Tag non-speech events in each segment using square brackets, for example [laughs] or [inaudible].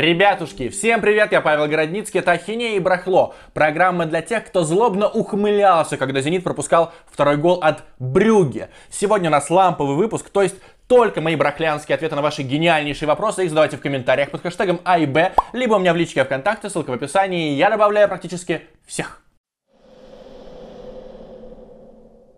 Ребятушки, всем привет, я Павел Городницкий, это Ахинея и Брахло. Программа для тех, кто злобно ухмылялся, когда «Зенит» пропускал второй гол от Брюгге. Сегодня у нас ламповый выпуск, то есть только мои брахлянские ответы на ваши гениальнейшие вопросы. Их задавайте в комментариях под хэштегом А и Б, либо у меня в личке ВКонтакте, ссылка в описании. Я добавляю практически всех.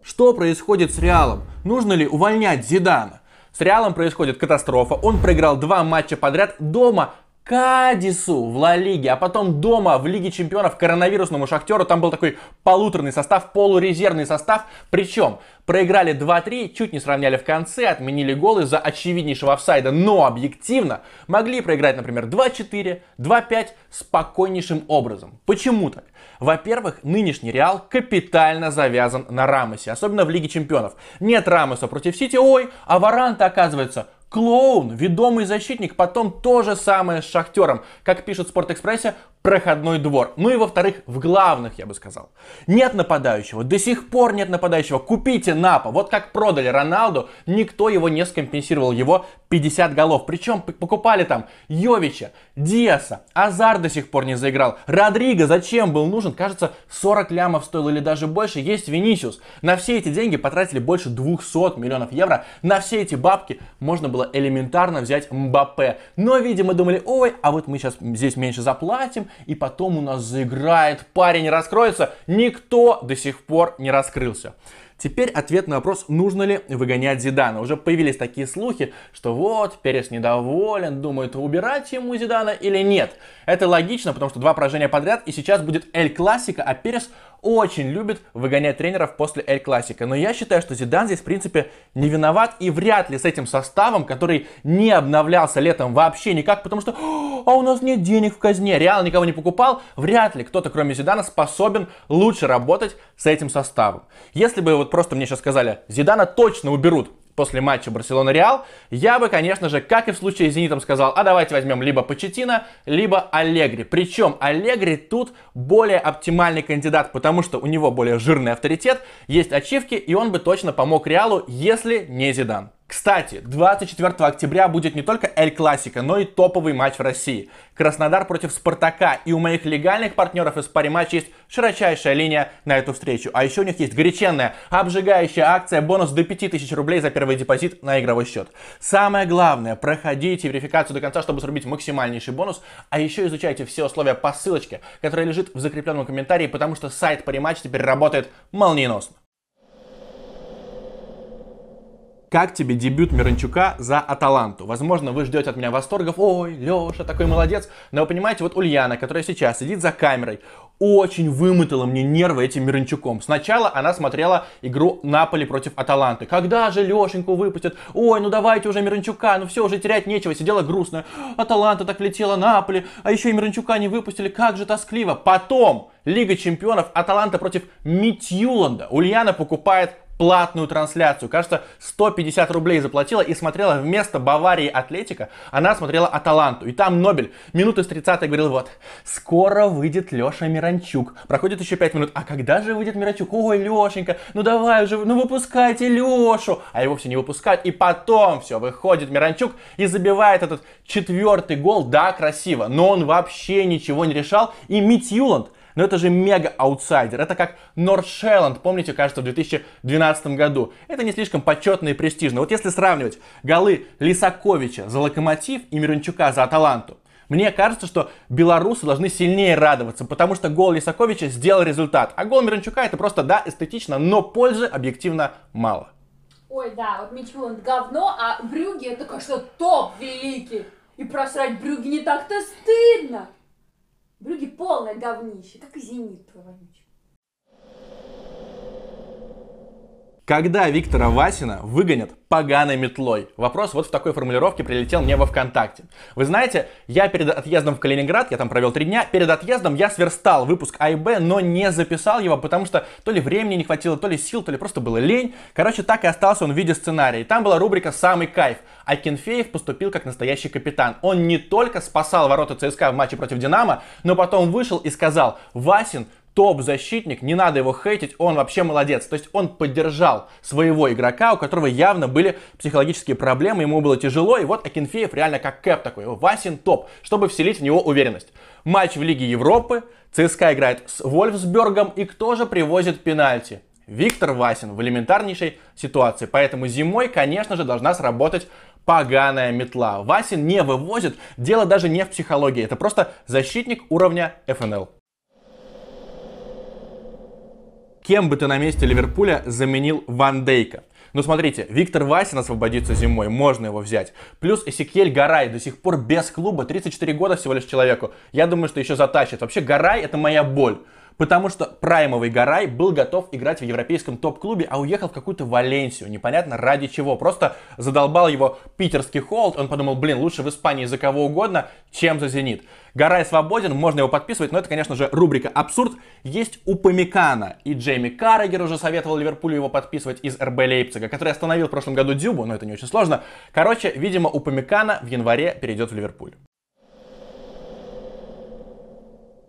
Что происходит с Реалом? Нужно ли увольнять Зидана? С Реалом происходит катастрофа. Он проиграл два матча подряд дома Кадису в Ла Лиге, а потом дома в Лиге Чемпионов коронавирусному Шахтеру. Там был такой полуторный состав, полурезервный состав. Причем проиграли 2-3, чуть не сравняли в конце, отменили гол из-за очевиднейшего офсайда. Но объективно могли проиграть, например, 2-4, 2-5 спокойнейшим образом. Почему так? Во-первых, нынешний Реал капитально завязан на Рамосе, особенно в Лиге Чемпионов. Нет Рамоса против Сити, ой, а Варанта оказывается Клоун, ведомый защитник, потом то же самое с Шахтером. Как пишет Спортэкспрессе, проходной двор. Ну и во-вторых, в главных, я бы сказал. Нет нападающего, до сих пор нет нападающего. Купите Напа. Вот как продали Роналду, никто его не скомпенсировал, его 50 голов. Причем покупали там Йовича, Диаса, Азар до сих пор не заиграл. Родриго зачем был нужен? Кажется, 40 лямов стоил или даже больше. Есть Венисиус. На все эти деньги потратили больше 200 миллионов евро. На все эти бабки можно было элементарно взять Мбаппе. Но, видимо, думали, ой, а вот мы сейчас здесь меньше заплатим, и потом у нас заиграет парень, раскроется. Никто до сих пор не раскрылся. Теперь ответ на вопрос, нужно ли выгонять Зидана. Уже появились такие слухи, что вот, Перес недоволен, думает, убирать ему Зидана или нет. Это логично, потому что два поражения подряд, и сейчас будет Эль Классика, а Перес очень любит выгонять тренеров после Эль Классика. Но я считаю, что Зидан здесь, в принципе, не виноват и вряд ли с этим составом, который не обновлялся летом вообще никак, потому что а у нас нет денег в казне, Реал никого не покупал, вряд ли кто-то, кроме Зидана, способен лучше работать с этим составом. Если бы вот просто мне сейчас сказали, Зидана точно уберут после матча Барселона-Реал, я бы, конечно же, как и в случае с Зенитом, сказал, а давайте возьмем либо Почетина, либо Аллегри. Причем Аллегри тут более оптимальный кандидат, потому что у него более жирный авторитет, есть ачивки, и он бы точно помог Реалу, если не Зидан. Кстати, 24 октября будет не только Эль Классика, но и топовый матч в России. Краснодар против Спартака. И у моих легальных партнеров из пари матч есть широчайшая линия на эту встречу. А еще у них есть горяченная, обжигающая акция, бонус до 5000 рублей за первый депозит на игровой счет. Самое главное, проходите верификацию до конца, чтобы срубить максимальнейший бонус. А еще изучайте все условия по ссылочке, которая лежит в закрепленном комментарии, потому что сайт пари матч теперь работает молниеносно. Как тебе дебют Миранчука за Аталанту? Возможно, вы ждете от меня восторгов. Ой, Леша, такой молодец. Но вы понимаете, вот Ульяна, которая сейчас сидит за камерой, очень вымотала мне нервы этим Миранчуком. Сначала она смотрела игру Наполи против Аталанты. Когда же Лешеньку выпустят? Ой, ну давайте уже Миранчука, ну все, уже терять нечего. Сидела грустная. Аталанта так летела Наполи, а еще и Миранчука не выпустили. Как же тоскливо. Потом Лига чемпионов Аталанта против Митьюланда. Ульяна покупает платную трансляцию. Кажется, 150 рублей заплатила и смотрела вместо Баварии Атлетика, она смотрела Аталанту. И там Нобель минуты с 30 говорил, вот, скоро выйдет Леша Миранчук. Проходит еще 5 минут, а когда же выйдет Миранчук? Ой, Лешенька, ну давай уже, ну выпускайте Лешу. А его все не выпускают. И потом все, выходит Миранчук и забивает этот четвертый гол. Да, красиво, но он вообще ничего не решал. И Митьюланд но это же мега-аутсайдер. Это как Нордшелланд, помните, кажется, в 2012 году. Это не слишком почетно и престижно. Вот если сравнивать голы Лисаковича за Локомотив и Мирончука за Аталанту, мне кажется, что белорусы должны сильнее радоваться, потому что гол Лисаковича сделал результат. А гол Мирончука это просто, да, эстетично, но пользы объективно мало. Ой, да, вот Мичмунд говно, а Брюги это, конечно, топ великий. И просрать Брюги не так-то стыдно. Брюги полное говнище, как и зенит твой вонючий. Когда Виктора Васина выгонят поганой метлой? Вопрос вот в такой формулировке прилетел мне во ВКонтакте. Вы знаете, я перед отъездом в Калининград, я там провел три дня, перед отъездом я сверстал выпуск А и Б, но не записал его, потому что то ли времени не хватило, то ли сил, то ли просто было лень. Короче, так и остался он в виде сценария. И там была рубрика «Самый кайф». А Кенфеев поступил как настоящий капитан. Он не только спасал ворота ЦСКА в матче против Динамо, но потом вышел и сказал, Васин топ-защитник, не надо его хейтить, он вообще молодец. То есть он поддержал своего игрока, у которого явно были психологические проблемы, ему было тяжело, и вот Акинфеев реально как кэп такой, Васин топ, чтобы вселить в него уверенность. Матч в Лиге Европы, ЦСКА играет с Вольфсбергом, и кто же привозит пенальти? Виктор Васин в элементарнейшей ситуации. Поэтому зимой, конечно же, должна сработать поганая метла. Васин не вывозит, дело даже не в психологии, это просто защитник уровня ФНЛ. Кем бы ты на месте Ливерпуля заменил Ван Дейка? Ну смотрите, Виктор Васин освободится зимой, можно его взять. Плюс Эсикель Гарай до сих пор без клуба, 34 года всего лишь человеку. Я думаю, что еще затащит. Вообще Гарай это моя боль. Потому что праймовый Гарай был готов играть в европейском топ-клубе, а уехал в какую-то Валенсию. Непонятно ради чего. Просто задолбал его питерский холд. Он подумал, блин, лучше в Испании за кого угодно, чем за Зенит. Гарай свободен, можно его подписывать, но это, конечно же, рубрика «Абсурд». Есть у Памикана, и Джейми Каррагер уже советовал Ливерпулю его подписывать из РБ Лейпцига, который остановил в прошлом году Дюбу, но это не очень сложно. Короче, видимо, у Памикана в январе перейдет в Ливерпуль.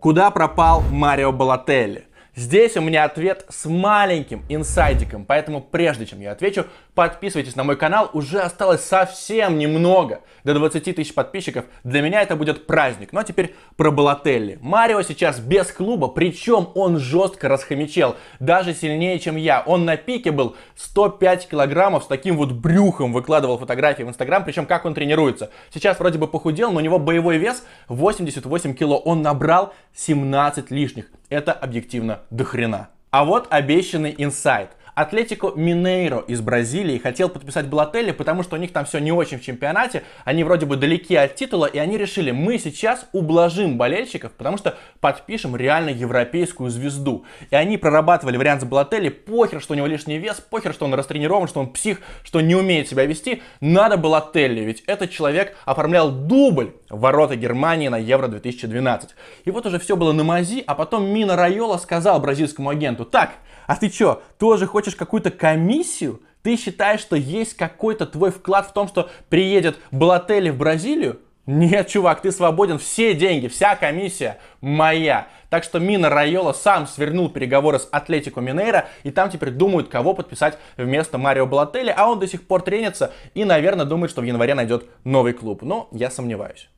Куда пропал Марио Балателли? Здесь у меня ответ с маленьким инсайдиком, поэтому прежде чем я отвечу, подписывайтесь на мой канал, уже осталось совсем немного, до 20 тысяч подписчиков, для меня это будет праздник. Ну а теперь про Балателли. Марио сейчас без клуба, причем он жестко расхомячел, даже сильнее, чем я. Он на пике был 105 килограммов с таким вот брюхом, выкладывал фотографии в инстаграм, причем как он тренируется. Сейчас вроде бы похудел, но у него боевой вес 88 кило, он набрал 17 лишних. Это объективно дохрена. А вот обещанный инсайт – Атлетико Минейро из Бразилии хотел подписать Балателли, потому что у них там все не очень в чемпионате, они вроде бы далеки от титула, и они решили, мы сейчас ублажим болельщиков, потому что подпишем реально европейскую звезду. И они прорабатывали вариант с Балателли, похер, что у него лишний вес, похер, что он растренирован, что он псих, что не умеет себя вести, надо Балателли, ведь этот человек оформлял дубль ворота Германии на Евро 2012. И вот уже все было на мази, а потом Мина Райола сказал бразильскому агенту, так, а ты что, тоже хочешь какую-то комиссию? Ты считаешь, что есть какой-то твой вклад в том, что приедет Балотелли в Бразилию? Нет, чувак, ты свободен, все деньги, вся комиссия моя. Так что Мина Райола сам свернул переговоры с Атлетико Минейро, и там теперь думают, кого подписать вместо Марио Балотелли, а он до сих пор тренится и, наверное, думает, что в январе найдет новый клуб. Но я сомневаюсь.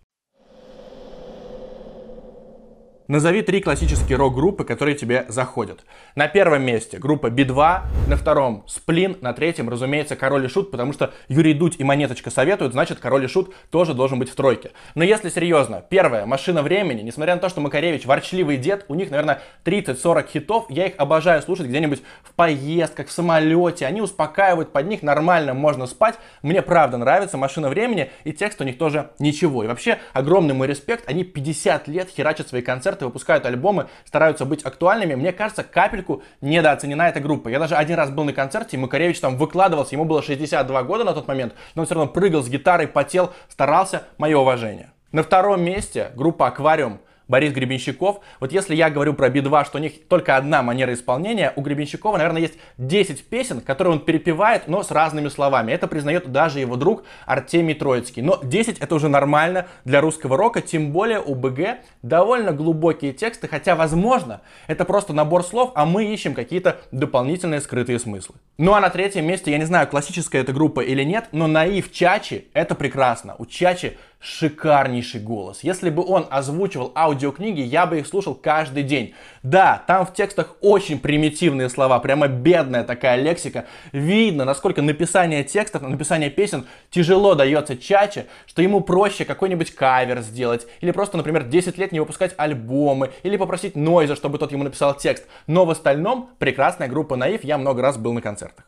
Назови три классические рок-группы, которые тебе заходят. На первом месте группа Би-2, на втором Сплин, на третьем, разумеется, Король и Шут, потому что Юрий Дудь и Монеточка советуют, значит, Король и Шут тоже должен быть в тройке. Но если серьезно, первая, Машина времени, несмотря на то, что Макаревич ворчливый дед, у них, наверное, 30-40 хитов, я их обожаю слушать где-нибудь в поездках, в самолете, они успокаивают, под них нормально можно спать. Мне правда нравится Машина времени, и текст у них тоже ничего. И вообще, огромный мой респект, они 50 лет херачат свои концерты концерты, выпускают альбомы, стараются быть актуальными. Мне кажется, капельку недооценена эта группа. Я даже один раз был на концерте, и Макаревич там выкладывался, ему было 62 года на тот момент, но он все равно прыгал с гитарой, потел, старался, мое уважение. На втором месте группа «Аквариум». Борис Гребенщиков. Вот если я говорю про Би-2, что у них только одна манера исполнения, у Гребенщикова, наверное, есть 10 песен, которые он перепевает, но с разными словами. Это признает даже его друг Артемий Троицкий. Но 10 это уже нормально для русского рока, тем более у БГ довольно глубокие тексты, хотя, возможно, это просто набор слов, а мы ищем какие-то дополнительные скрытые смыслы. Ну а на третьем месте, я не знаю, классическая эта группа или нет, но Наив Чачи это прекрасно. У Чачи шикарнейший голос. Если бы он озвучивал аудиокниги, я бы их слушал каждый день. Да, там в текстах очень примитивные слова, прямо бедная такая лексика. Видно, насколько написание текстов, написание песен тяжело дается Чаче, что ему проще какой-нибудь кавер сделать, или просто, например, 10 лет не выпускать альбомы, или попросить Нойза, чтобы тот ему написал текст. Но в остальном прекрасная группа Наив, я много раз был на концертах.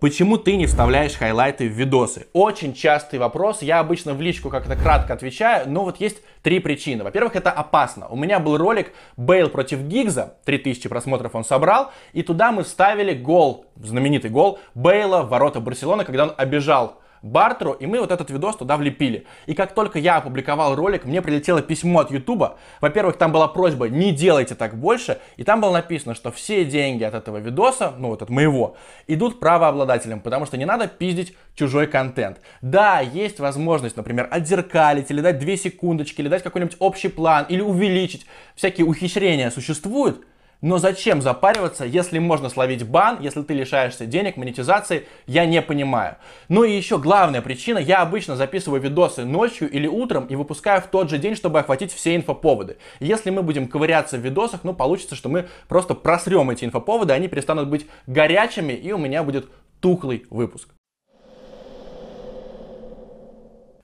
Почему ты не вставляешь хайлайты в видосы? Очень частый вопрос. Я обычно в личку как-то кратко отвечаю, но вот есть три причины. Во-первых, это опасно. У меня был ролик Бейл против Гигза, 3000 просмотров он собрал, и туда мы вставили гол, знаменитый гол Бейла в ворота Барселоны, когда он обижал бартеру, и мы вот этот видос туда влепили. И как только я опубликовал ролик, мне прилетело письмо от Ютуба. Во-первых, там была просьба, не делайте так больше, и там было написано, что все деньги от этого видоса, ну вот от моего, идут правообладателям, потому что не надо пиздить чужой контент. Да, есть возможность, например, отзеркалить, или дать 2 секундочки, или дать какой-нибудь общий план, или увеличить. Всякие ухищрения существуют, но зачем запариваться, если можно словить бан, если ты лишаешься денег, монетизации, я не понимаю. Ну и еще главная причина, я обычно записываю видосы ночью или утром и выпускаю в тот же день, чтобы охватить все инфоповоды. Если мы будем ковыряться в видосах, ну получится, что мы просто просрем эти инфоповоды, они перестанут быть горячими и у меня будет тухлый выпуск.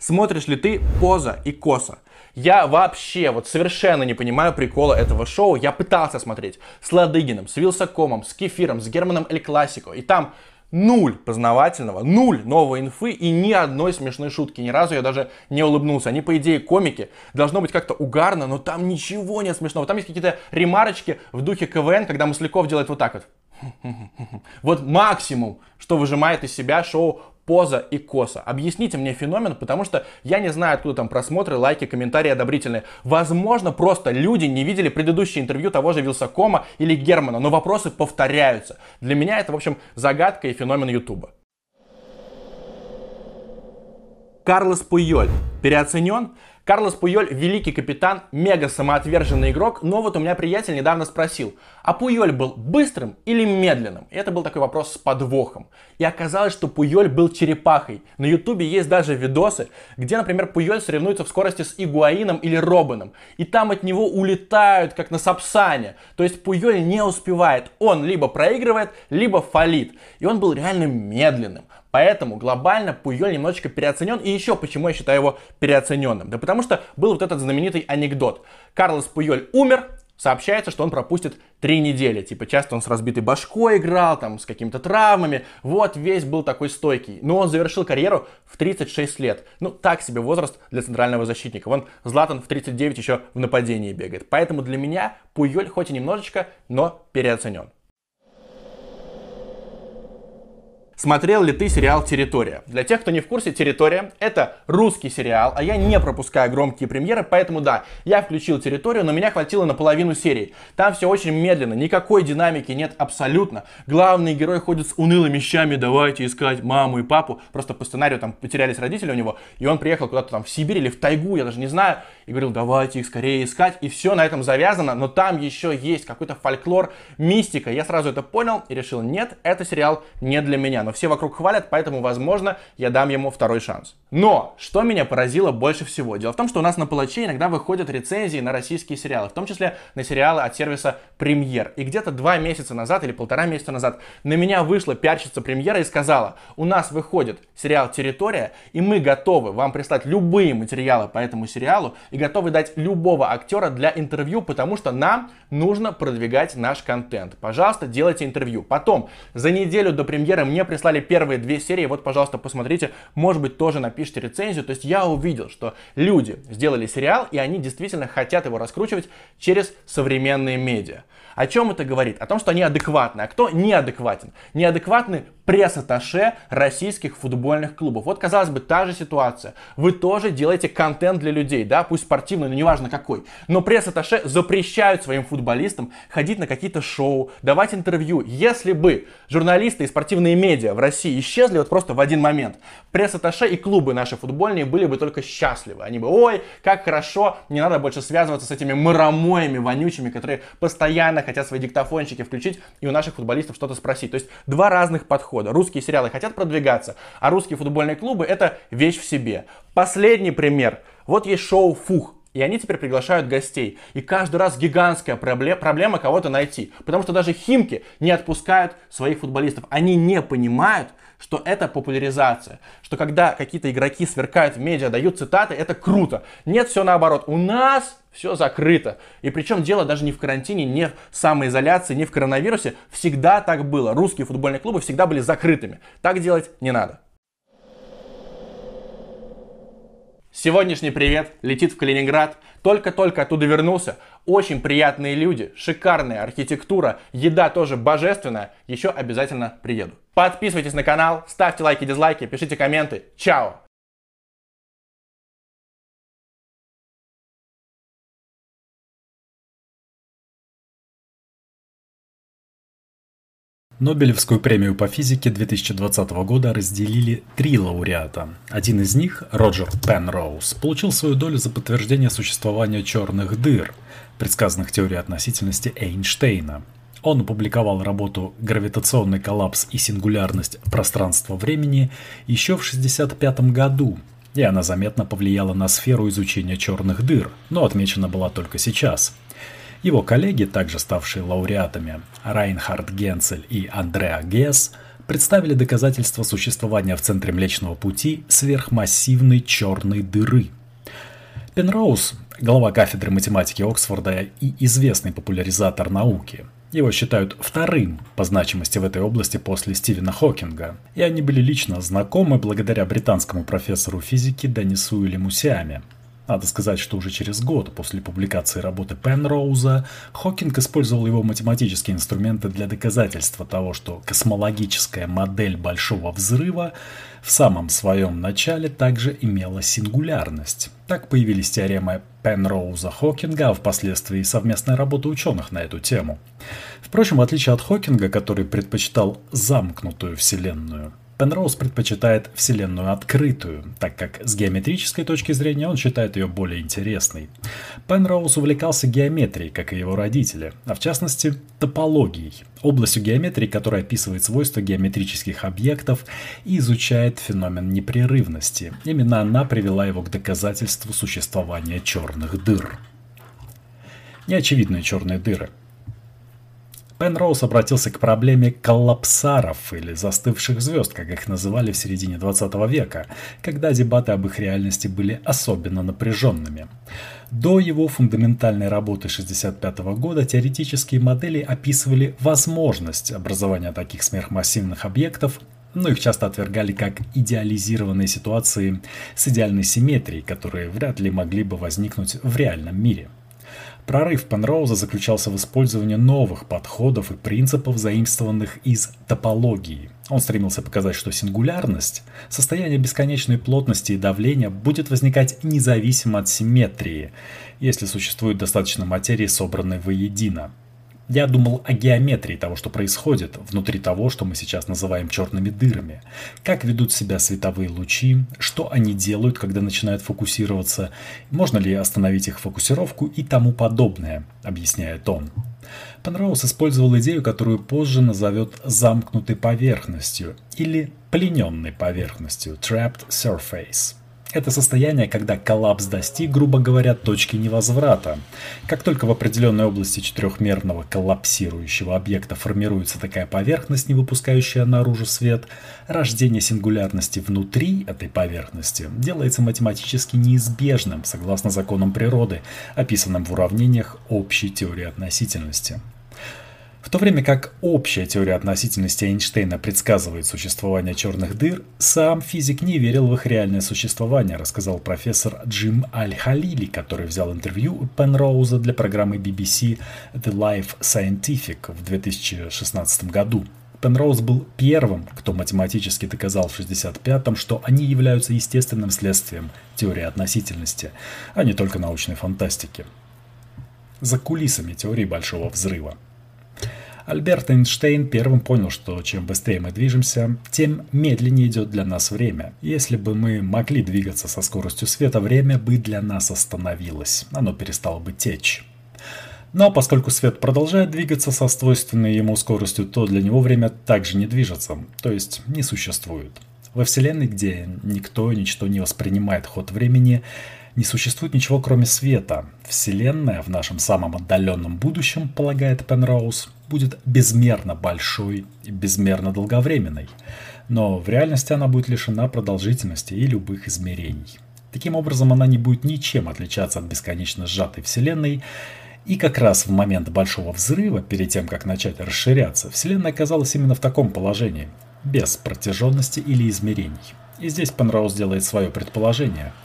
Смотришь ли ты поза и коса? Я вообще вот совершенно не понимаю прикола этого шоу. Я пытался смотреть с Ладыгиным, с Вилсакомом, с Кефиром, с Германом Эль Классико. И там нуль познавательного, нуль новой инфы и ни одной смешной шутки. Ни разу я даже не улыбнулся. Они, по идее, комики. Должно быть как-то угарно, но там ничего нет смешного. Там есть какие-то ремарочки в духе КВН, когда Масляков делает вот так вот. [laughs] Вот максимум, что выжимает из себя шоу поза и коса. Объясните мне феномен, потому что я не знаю, откуда там просмотры, лайки, комментарии одобрительные. Возможно, просто люди не видели предыдущее интервью того же Вилсакома или Германа, но вопросы повторяются. Для меня это, в общем, загадка и феномен Ютуба. Карлос Пуйоль переоценен? Карлос Пуйоль великий капитан, мега самоотверженный игрок, но вот у меня приятель недавно спросил, а Пуйоль был быстрым или медленным? И это был такой вопрос с подвохом. И оказалось, что Пуйоль был черепахой. На ютубе есть даже видосы, где, например, Пуйоль соревнуется в скорости с Игуаином или Робином. И там от него улетают, как на Сапсане. То есть Пуйоль не успевает. Он либо проигрывает, либо фалит. И он был реально медленным. Поэтому глобально Пуйоль немножечко переоценен. И еще почему я считаю его переоцененным? Да потому что был вот этот знаменитый анекдот. Карлос Пуйоль умер, сообщается, что он пропустит три недели. Типа, часто он с разбитой башкой играл, там, с какими-то травмами. Вот, весь был такой стойкий. Но он завершил карьеру в 36 лет. Ну, так себе возраст для центрального защитника. Вон, Златан в 39 еще в нападении бегает. Поэтому для меня Пуйоль хоть и немножечко, но переоценен. Смотрел ли ты сериал «Территория»? Для тех, кто не в курсе, «Территория» — это русский сериал, а я не пропускаю громкие премьеры, поэтому да, я включил «Территорию», но меня хватило на половину серии. Там все очень медленно, никакой динамики нет абсолютно. Главный герой ходит с унылыми вещами, давайте искать маму и папу. Просто по сценарию там потерялись родители у него, и он приехал куда-то там в Сибирь или в тайгу, я даже не знаю, и говорил, давайте их скорее искать, и все на этом завязано, но там еще есть какой-то фольклор, мистика. Я сразу это понял и решил, нет, это сериал не для меня но все вокруг хвалят, поэтому, возможно, я дам ему второй шанс. Но, что меня поразило больше всего? Дело в том, что у нас на Палаче иногда выходят рецензии на российские сериалы, в том числе на сериалы от сервиса Премьер. И где-то два месяца назад или полтора месяца назад на меня вышла пиарщица Премьера и сказала, у нас выходит сериал «Территория», и мы готовы вам прислать любые материалы по этому сериалу и готовы дать любого актера для интервью, потому что нам нужно продвигать наш контент. Пожалуйста, делайте интервью. Потом, за неделю до премьеры мне прислали прислали первые две серии, вот, пожалуйста, посмотрите, может быть, тоже напишите рецензию. То есть я увидел, что люди сделали сериал, и они действительно хотят его раскручивать через современные медиа. О чем это говорит? О том, что они адекватны. А кто неадекватен? Неадекватны пресс-атташе российских футбольных клубов. Вот, казалось бы, та же ситуация. Вы тоже делаете контент для людей, да, пусть спортивный, но неважно какой. Но пресс-атташе запрещают своим футболистам ходить на какие-то шоу, давать интервью. Если бы журналисты и спортивные медиа в России исчезли вот просто в один момент, пресс-атташе и клубы наши футбольные были бы только счастливы. Они бы, ой, как хорошо, не надо больше связываться с этими мыромоями вонючими, которые постоянно хотят свои диктофончики включить и у наших футболистов что-то спросить. То есть два разных подхода подхода. Русские сериалы хотят продвигаться, а русские футбольные клубы это вещь в себе. Последний пример. Вот есть шоу «Фух». И они теперь приглашают гостей. И каждый раз гигантская проблема кого-то найти. Потому что даже Химки не отпускают своих футболистов. Они не понимают, что это популяризация. Что когда какие-то игроки сверкают в медиа, дают цитаты, это круто. Нет, все наоборот. У нас все закрыто. И причем дело даже не в карантине, не в самоизоляции, не в коронавирусе. Всегда так было. Русские футбольные клубы всегда были закрытыми. Так делать не надо. Сегодняшний привет летит в Калининград. Только-только оттуда вернулся. Очень приятные люди, шикарная архитектура, еда тоже божественная. Еще обязательно приеду. Подписывайтесь на канал, ставьте лайки, дизлайки, пишите комменты. Чао! Нобелевскую премию по физике 2020 года разделили три лауреата. Один из них, Роджер Пенроуз, получил свою долю за подтверждение существования черных дыр, предсказанных теорией относительности Эйнштейна. Он опубликовал работу «Гравитационный коллапс и сингулярность пространства-времени» еще в 1965 году, и она заметно повлияла на сферу изучения черных дыр, но отмечена была только сейчас – его коллеги, также ставшие лауреатами, Райнхард Генцель и Андреа Гесс, представили доказательства существования в центре Млечного Пути сверхмассивной черной дыры. Пенроуз, глава кафедры математики Оксфорда и известный популяризатор науки, его считают вторым по значимости в этой области после Стивена Хокинга, и они были лично знакомы благодаря британскому профессору физики Денису Илимусиаме, надо сказать, что уже через год после публикации работы Пенроуза Хокинг использовал его математические инструменты для доказательства того, что космологическая модель Большого Взрыва в самом своем начале также имела сингулярность. Так появились теоремы Пенроуза-Хокинга, а впоследствии совместная работа ученых на эту тему. Впрочем, в отличие от Хокинга, который предпочитал замкнутую Вселенную – Пенроуз предпочитает Вселенную открытую, так как с геометрической точки зрения он считает ее более интересной. Пенроуз увлекался геометрией, как и его родители, а в частности топологией, областью геометрии, которая описывает свойства геометрических объектов и изучает феномен непрерывности. Именно она привела его к доказательству существования черных дыр. Неочевидные черные дыры – Пенроуз обратился к проблеме коллапсаров или застывших звезд, как их называли в середине 20 века, когда дебаты об их реальности были особенно напряженными. До его фундаментальной работы 1965 года теоретические модели описывали возможность образования таких сверхмассивных объектов но их часто отвергали как идеализированные ситуации с идеальной симметрией, которые вряд ли могли бы возникнуть в реальном мире. Прорыв Пенроуза заключался в использовании новых подходов и принципов, заимствованных из топологии. Он стремился показать, что сингулярность, состояние бесконечной плотности и давления будет возникать независимо от симметрии, если существует достаточно материи, собранной воедино. Я думал о геометрии того, что происходит внутри того, что мы сейчас называем черными дырами. Как ведут себя световые лучи, что они делают, когда начинают фокусироваться, можно ли остановить их фокусировку и тому подобное, объясняет он. Пенроуз использовал идею, которую позже назовет замкнутой поверхностью или плененной поверхностью, trapped surface. Это состояние, когда коллапс достиг, грубо говоря, точки невозврата. Как только в определенной области четырехмерного коллапсирующего объекта формируется такая поверхность, не выпускающая наружу свет, рождение сингулярности внутри этой поверхности делается математически неизбежным, согласно законам природы, описанным в уравнениях общей теории относительности. В то время как общая теория относительности Эйнштейна предсказывает существование черных дыр, сам физик не верил в их реальное существование, рассказал профессор Джим Аль-Халили, который взял интервью у Пенроуза для программы BBC The Life Scientific в 2016 году. Пенроуз был первым, кто математически доказал в 65-м, что они являются естественным следствием теории относительности, а не только научной фантастики. За кулисами теории Большого Взрыва. Альберт Эйнштейн первым понял, что чем быстрее мы движемся, тем медленнее идет для нас время. Если бы мы могли двигаться со скоростью света, время бы для нас остановилось. Оно перестало бы течь. Но поскольку свет продолжает двигаться со свойственной ему скоростью, то для него время также не движется, то есть не существует. Во Вселенной, где никто и ничто не воспринимает ход времени, не существует ничего кроме света. Вселенная в нашем самом отдаленном будущем, полагает Пенроуз, будет безмерно большой и безмерно долговременной. Но в реальности она будет лишена продолжительности и любых измерений. Таким образом, она не будет ничем отличаться от бесконечно сжатой Вселенной, и как раз в момент Большого Взрыва, перед тем, как начать расширяться, Вселенная оказалась именно в таком положении, без протяженности или измерений. И здесь Пенроуз делает свое предположение –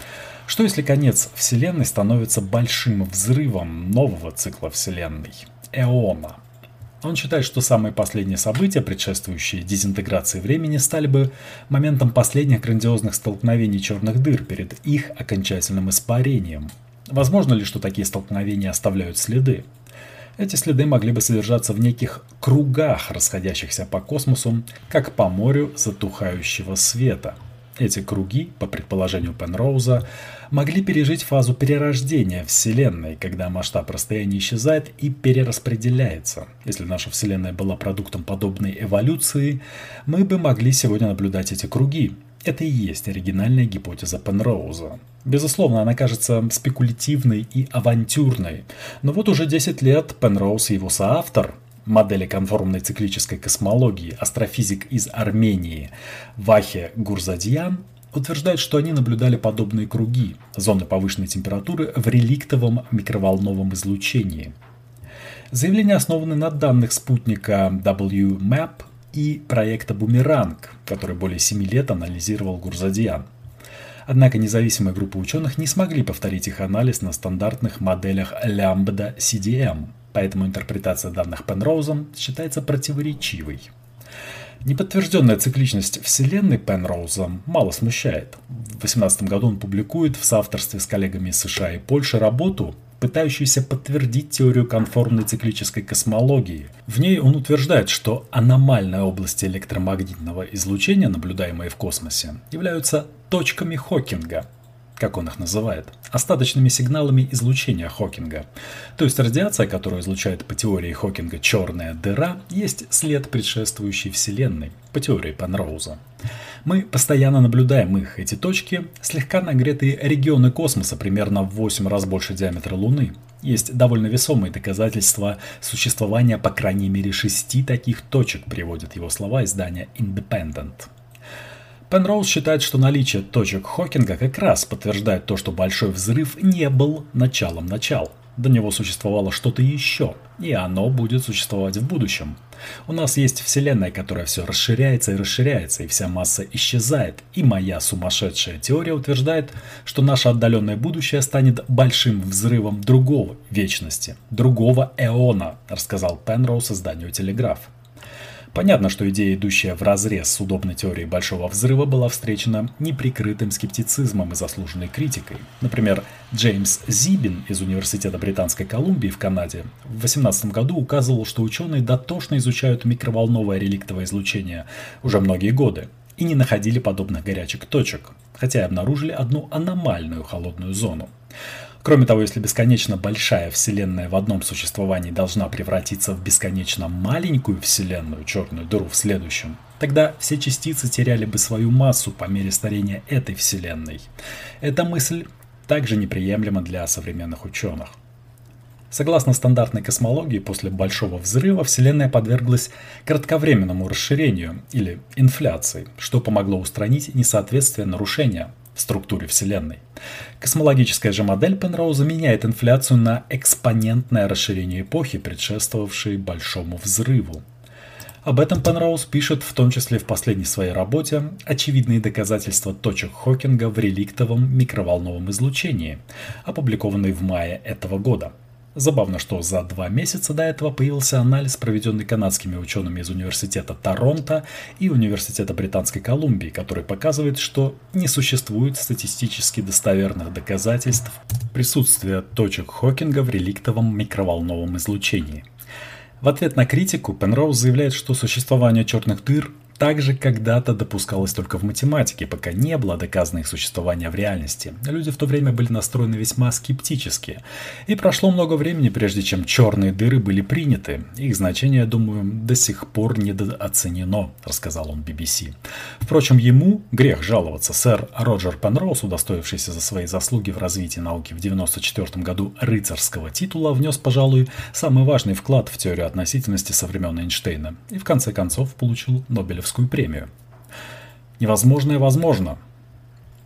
Что если конец Вселенной становится большим взрывом нового цикла Вселенной – эона? Он считает, что самые последние события, предшествующие дезинтеграции времени, стали бы моментом последних грандиозных столкновений черных дыр перед их окончательным испарением. Возможно ли, что такие столкновения оставляют следы? Эти следы могли бы содержаться в неких кругах, расходящихся по космосу, как по морю затухающего света. Эти круги, по предположению Пенроуза, могли пережить фазу перерождения Вселенной, когда масштаб расстояния исчезает и перераспределяется. Если наша Вселенная была продуктом подобной эволюции, мы бы могли сегодня наблюдать эти круги, это и есть оригинальная гипотеза Пенроуза. Безусловно, она кажется спекулятивной и авантюрной, но вот уже 10 лет Пенроуз и его соавтор, модели конформной циклической космологии, астрофизик из Армении Вахе Гурзадьян, утверждают, что они наблюдали подобные круги, зоны повышенной температуры в реликтовом микроволновом излучении. Заявления основаны на данных спутника WMAP и проекта «Бумеранг», который более 7 лет анализировал Гурзадьян. Однако независимые группы ученых не смогли повторить их анализ на стандартных моделях Lambda CDM, поэтому интерпретация данных Пенроузом считается противоречивой. Неподтвержденная цикличность Вселенной Пенроуза мало смущает. В 2018 году он публикует в соавторстве с коллегами из США и Польши работу, пытающийся подтвердить теорию конформной циклической космологии. В ней он утверждает, что аномальные области электромагнитного излучения, наблюдаемые в космосе, являются точками Хокинга, как он их называет, остаточными сигналами излучения Хокинга. То есть радиация, которую излучает по теории Хокинга черная дыра, есть след предшествующей Вселенной, по теории Пенроуза. Мы постоянно наблюдаем их, эти точки, слегка нагретые регионы космоса примерно в 8 раз больше диаметра Луны. Есть довольно весомые доказательства существования по крайней мере шести таких точек, приводят его слова издания Independent. Пенроуз считает, что наличие точек Хокинга как раз подтверждает то, что Большой Взрыв не был началом начал. До него существовало что-то еще, и оно будет существовать в будущем. У нас есть Вселенная, которая все расширяется и расширяется, и вся масса исчезает. И моя сумасшедшая теория утверждает, что наше отдаленное будущее станет большим взрывом другого вечности, другого эона, рассказал Пенроуз изданию «Телеграф». Понятно, что идея, идущая в разрез с удобной теорией Большого Взрыва, была встречена неприкрытым скептицизмом и заслуженной критикой. Например, Джеймс Зибин из Университета Британской Колумбии в Канаде в 2018 году указывал, что ученые дотошно изучают микроволновое реликтовое излучение уже многие годы и не находили подобных горячих точек, хотя и обнаружили одну аномальную холодную зону. Кроме того, если бесконечно большая Вселенная в одном существовании должна превратиться в бесконечно маленькую Вселенную, черную дыру в следующем, тогда все частицы теряли бы свою массу по мере старения этой Вселенной. Эта мысль также неприемлема для современных ученых. Согласно стандартной космологии, после Большого Взрыва Вселенная подверглась кратковременному расширению или инфляции, что помогло устранить несоответствие нарушения в структуре Вселенной. Космологическая же модель Пенроуза меняет инфляцию на экспонентное расширение эпохи, предшествовавшей Большому Взрыву. Об этом Пенроуз пишет в том числе в последней своей работе «Очевидные доказательства точек Хокинга в реликтовом микроволновом излучении», опубликованной в мае этого года – Забавно, что за два месяца до этого появился анализ, проведенный канадскими учеными из Университета Торонто и Университета Британской Колумбии, который показывает, что не существует статистически достоверных доказательств присутствия точек Хокинга в реликтовом микроволновом излучении. В ответ на критику Пенроуз заявляет, что существование черных дыр также когда-то допускалось только в математике, пока не было доказано их существование в реальности. Люди в то время были настроены весьма скептически. И прошло много времени, прежде чем черные дыры были приняты. Их значение, думаю, до сих пор недооценено, рассказал он BBC. Впрочем, ему грех жаловаться. Сэр Роджер Пенроуз, удостоившийся за свои заслуги в развитии науки в 1994 году рыцарского титула, внес, пожалуй, самый важный вклад в теорию относительности со времен Эйнштейна. И в конце концов получил Нобелевскую Нобелевскую премию. Невозможное возможно.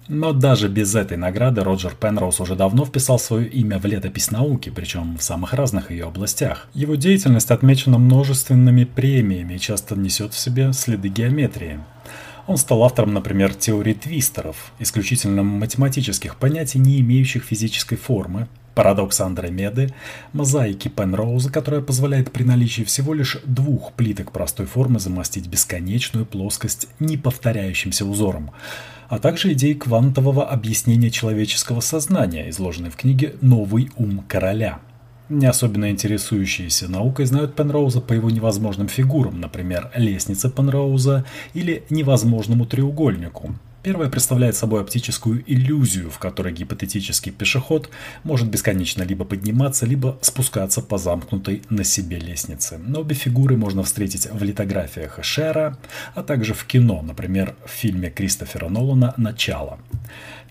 Но даже без этой награды Роджер Пенроуз уже давно вписал свое имя в летопись науки, причем в самых разных ее областях. Его деятельность отмечена множественными премиями и часто несет в себе следы геометрии. Он стал автором, например, теории твистеров, исключительно математических понятий, не имеющих физической формы, парадокса Андромеды, мозаики Пенроуза, которая позволяет при наличии всего лишь двух плиток простой формы замостить бесконечную плоскость неповторяющимся узором, а также идеи квантового объяснения человеческого сознания, изложенной в книге «Новый ум короля». Не особенно интересующиеся наукой знают Пенроуза по его невозможным фигурам, например, лестнице Пенроуза или невозможному треугольнику. Первое представляет собой оптическую иллюзию, в которой гипотетический пешеход может бесконечно либо подниматься, либо спускаться по замкнутой на себе лестнице. Но обе фигуры можно встретить в литографиях Шера, а также в кино, например, в фильме Кристофера Нолана «Начало».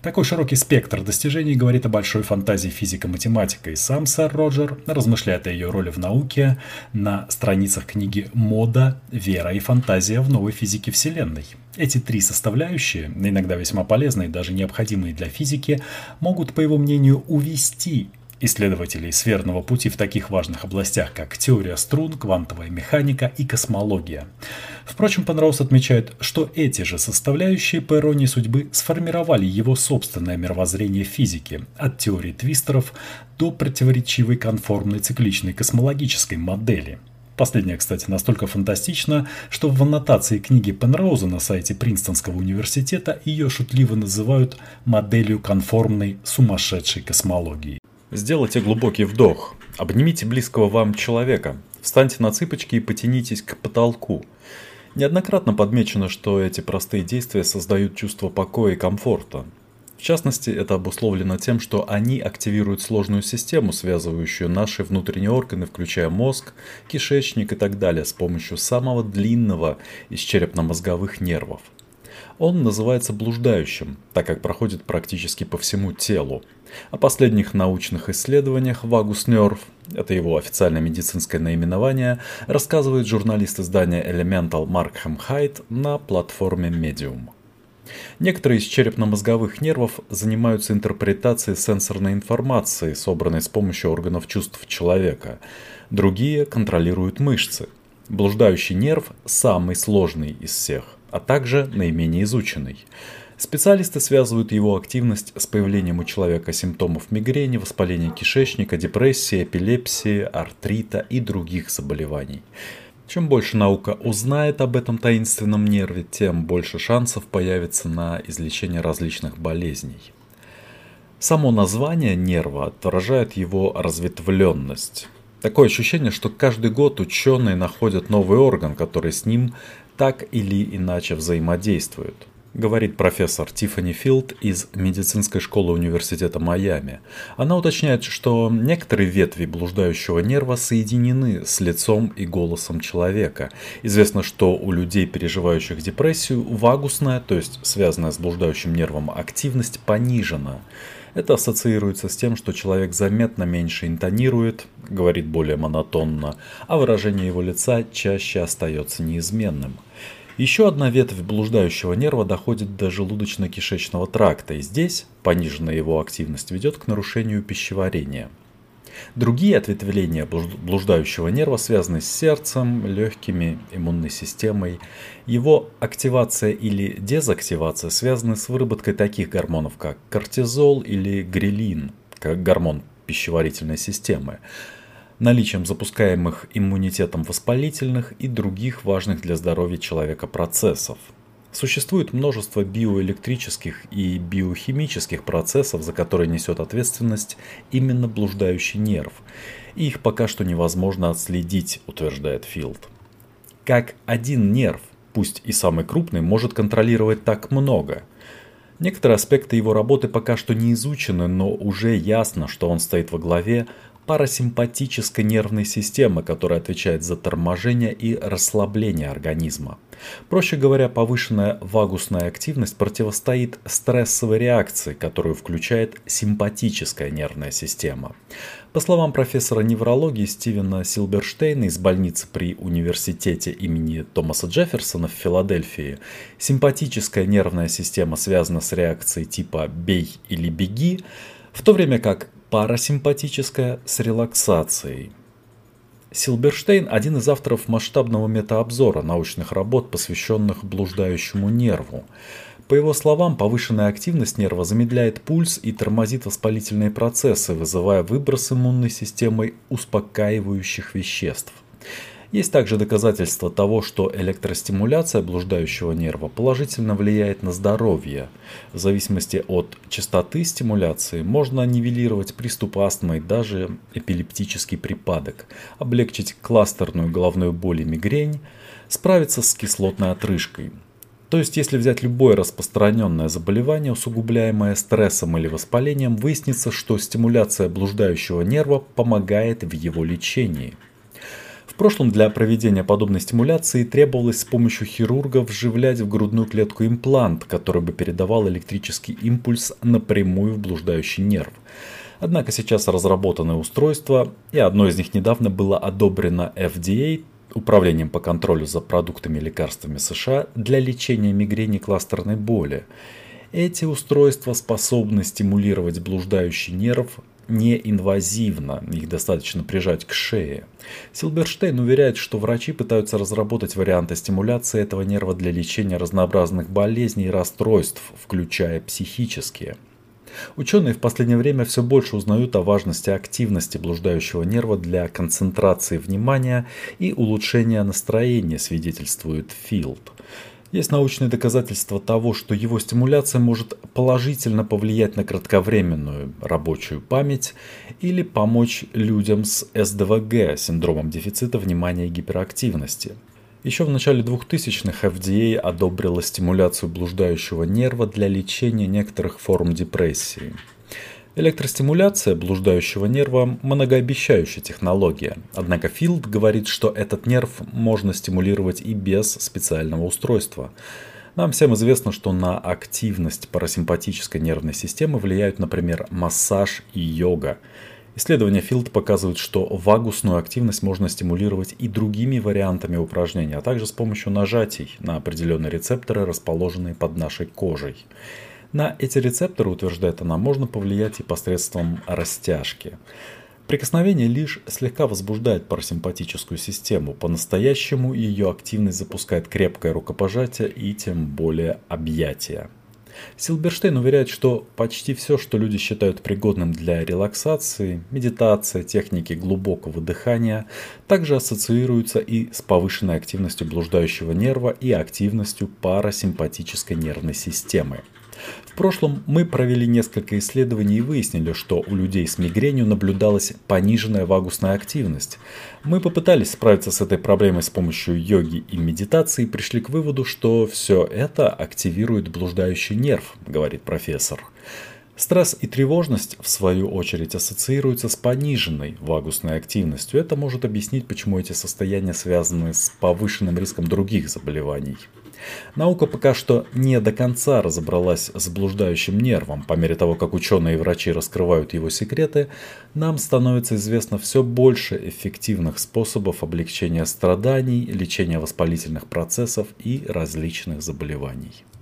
Такой широкий спектр достижений говорит о большой фантазии физика-математика, и сам сэр Роджер размышляет о ее роли в науке на страницах книги «Мода, вера и фантазия в новой физике Вселенной». Эти три составляющие, иногда весьма полезные даже необходимые для физики, могут, по его мнению, увести исследователей сферного пути в таких важных областях, как теория струн, квантовая механика и космология. Впрочем, Пенроуз отмечает, что эти же составляющие по иронии судьбы сформировали его собственное мировоззрение физики, от теории твистеров до противоречивой конформной цикличной космологической модели – Последняя, кстати, настолько фантастична, что в аннотации книги Пенроуза на сайте Принстонского университета ее шутливо называют моделью конформной сумасшедшей космологии. Сделайте глубокий вдох, обнимите близкого вам человека, встаньте на цыпочки и потянитесь к потолку. Неоднократно подмечено, что эти простые действия создают чувство покоя и комфорта. В частности, это обусловлено тем, что они активируют сложную систему, связывающую наши внутренние органы, включая мозг, кишечник и так далее, с помощью самого длинного из черепно-мозговых нервов. Он называется блуждающим, так как проходит практически по всему телу. О последних научных исследованиях Vagus Nerve, это его официальное медицинское наименование, рассказывает журналист издания Elemental Маркхэм Хайт на платформе Medium. Некоторые из черепно-мозговых нервов занимаются интерпретацией сенсорной информации, собранной с помощью органов чувств человека. Другие контролируют мышцы. Блуждающий нерв самый сложный из всех, а также наименее изученный. Специалисты связывают его активность с появлением у человека симптомов мигрени, воспаления кишечника, депрессии, эпилепсии, артрита и других заболеваний. Чем больше наука узнает об этом таинственном нерве, тем больше шансов появится на излечение различных болезней. Само название нерва отражает его разветвленность. Такое ощущение, что каждый год ученые находят новый орган, который с ним так или иначе взаимодействует – говорит профессор Тиффани Филд из медицинской школы университета Майами. Она уточняет, что некоторые ветви блуждающего нерва соединены с лицом и голосом человека. Известно, что у людей, переживающих депрессию, вагусная, то есть связанная с блуждающим нервом активность понижена. Это ассоциируется с тем, что человек заметно меньше интонирует, говорит более монотонно, а выражение его лица чаще остается неизменным. Еще одна ветвь блуждающего нерва доходит до желудочно-кишечного тракта, и здесь пониженная его активность ведет к нарушению пищеварения. Другие ответвления блуждающего нерва связаны с сердцем, легкими, иммунной системой. Его активация или дезактивация связаны с выработкой таких гормонов, как кортизол или грелин, как гормон пищеварительной системы наличием запускаемых иммунитетом воспалительных и других важных для здоровья человека процессов. Существует множество биоэлектрических и биохимических процессов, за которые несет ответственность именно блуждающий нерв, и их пока что невозможно отследить, утверждает Филд. Как один нерв, пусть и самый крупный, может контролировать так много – Некоторые аспекты его работы пока что не изучены, но уже ясно, что он стоит во главе парасимпатической нервной системы, которая отвечает за торможение и расслабление организма. Проще говоря, повышенная вагусная активность противостоит стрессовой реакции, которую включает симпатическая нервная система. По словам профессора неврологии Стивена Силберштейна из больницы при университете имени Томаса Джефферсона в Филадельфии, симпатическая нервная система связана с реакцией типа «бей или беги», в то время как парасимпатическая с релаксацией. Силберштейн – один из авторов масштабного метаобзора научных работ, посвященных блуждающему нерву. По его словам, повышенная активность нерва замедляет пульс и тормозит воспалительные процессы, вызывая выброс иммунной системой успокаивающих веществ. Есть также доказательства того, что электростимуляция блуждающего нерва положительно влияет на здоровье. В зависимости от частоты стимуляции можно нивелировать приступ астмы и даже эпилептический припадок, облегчить кластерную головную боль и мигрень, справиться с кислотной отрыжкой. То есть, если взять любое распространенное заболевание, усугубляемое стрессом или воспалением, выяснится, что стимуляция блуждающего нерва помогает в его лечении – в прошлом для проведения подобной стимуляции требовалось с помощью хирурга вживлять в грудную клетку имплант, который бы передавал электрический импульс напрямую в блуждающий нерв. Однако сейчас разработаны устройства, и одно из них недавно было одобрено FDA, Управлением по контролю за продуктами и лекарствами США, для лечения мигрени кластерной боли. Эти устройства способны стимулировать блуждающий нерв неинвазивно, их достаточно прижать к шее. Силберштейн уверяет, что врачи пытаются разработать варианты стимуляции этого нерва для лечения разнообразных болезней и расстройств, включая психические. Ученые в последнее время все больше узнают о важности активности блуждающего нерва для концентрации внимания и улучшения настроения, свидетельствует Филд. Есть научные доказательства того, что его стимуляция может положительно повлиять на кратковременную рабочую память или помочь людям с СДВГ, синдромом дефицита внимания и гиперактивности. Еще в начале 2000-х FDA одобрила стимуляцию блуждающего нерва для лечения некоторых форм депрессии. Электростимуляция блуждающего нерва – многообещающая технология, однако Филд говорит, что этот нерв можно стимулировать и без специального устройства. Нам всем известно, что на активность парасимпатической нервной системы влияют, например, массаж и йога. Исследования Филд показывают, что вагусную активность можно стимулировать и другими вариантами упражнений, а также с помощью нажатий на определенные рецепторы, расположенные под нашей кожей. На эти рецепторы, утверждает она, можно повлиять и посредством растяжки. Прикосновение лишь слегка возбуждает парасимпатическую систему, по-настоящему ее активность запускает крепкое рукопожатие и тем более объятия. Силберштейн уверяет, что почти все, что люди считают пригодным для релаксации, медитация, техники глубокого дыхания, также ассоциируются и с повышенной активностью блуждающего нерва и активностью парасимпатической нервной системы. В прошлом мы провели несколько исследований и выяснили, что у людей с мигренью наблюдалась пониженная вагусная активность. Мы попытались справиться с этой проблемой с помощью йоги и медитации и пришли к выводу, что все это активирует блуждающий нерв, говорит профессор. Стресс и тревожность, в свою очередь, ассоциируются с пониженной вагусной активностью. Это может объяснить, почему эти состояния связаны с повышенным риском других заболеваний. Наука пока что не до конца разобралась с блуждающим нервом. По мере того, как ученые и врачи раскрывают его секреты, нам становится известно все больше эффективных способов облегчения страданий, лечения воспалительных процессов и различных заболеваний.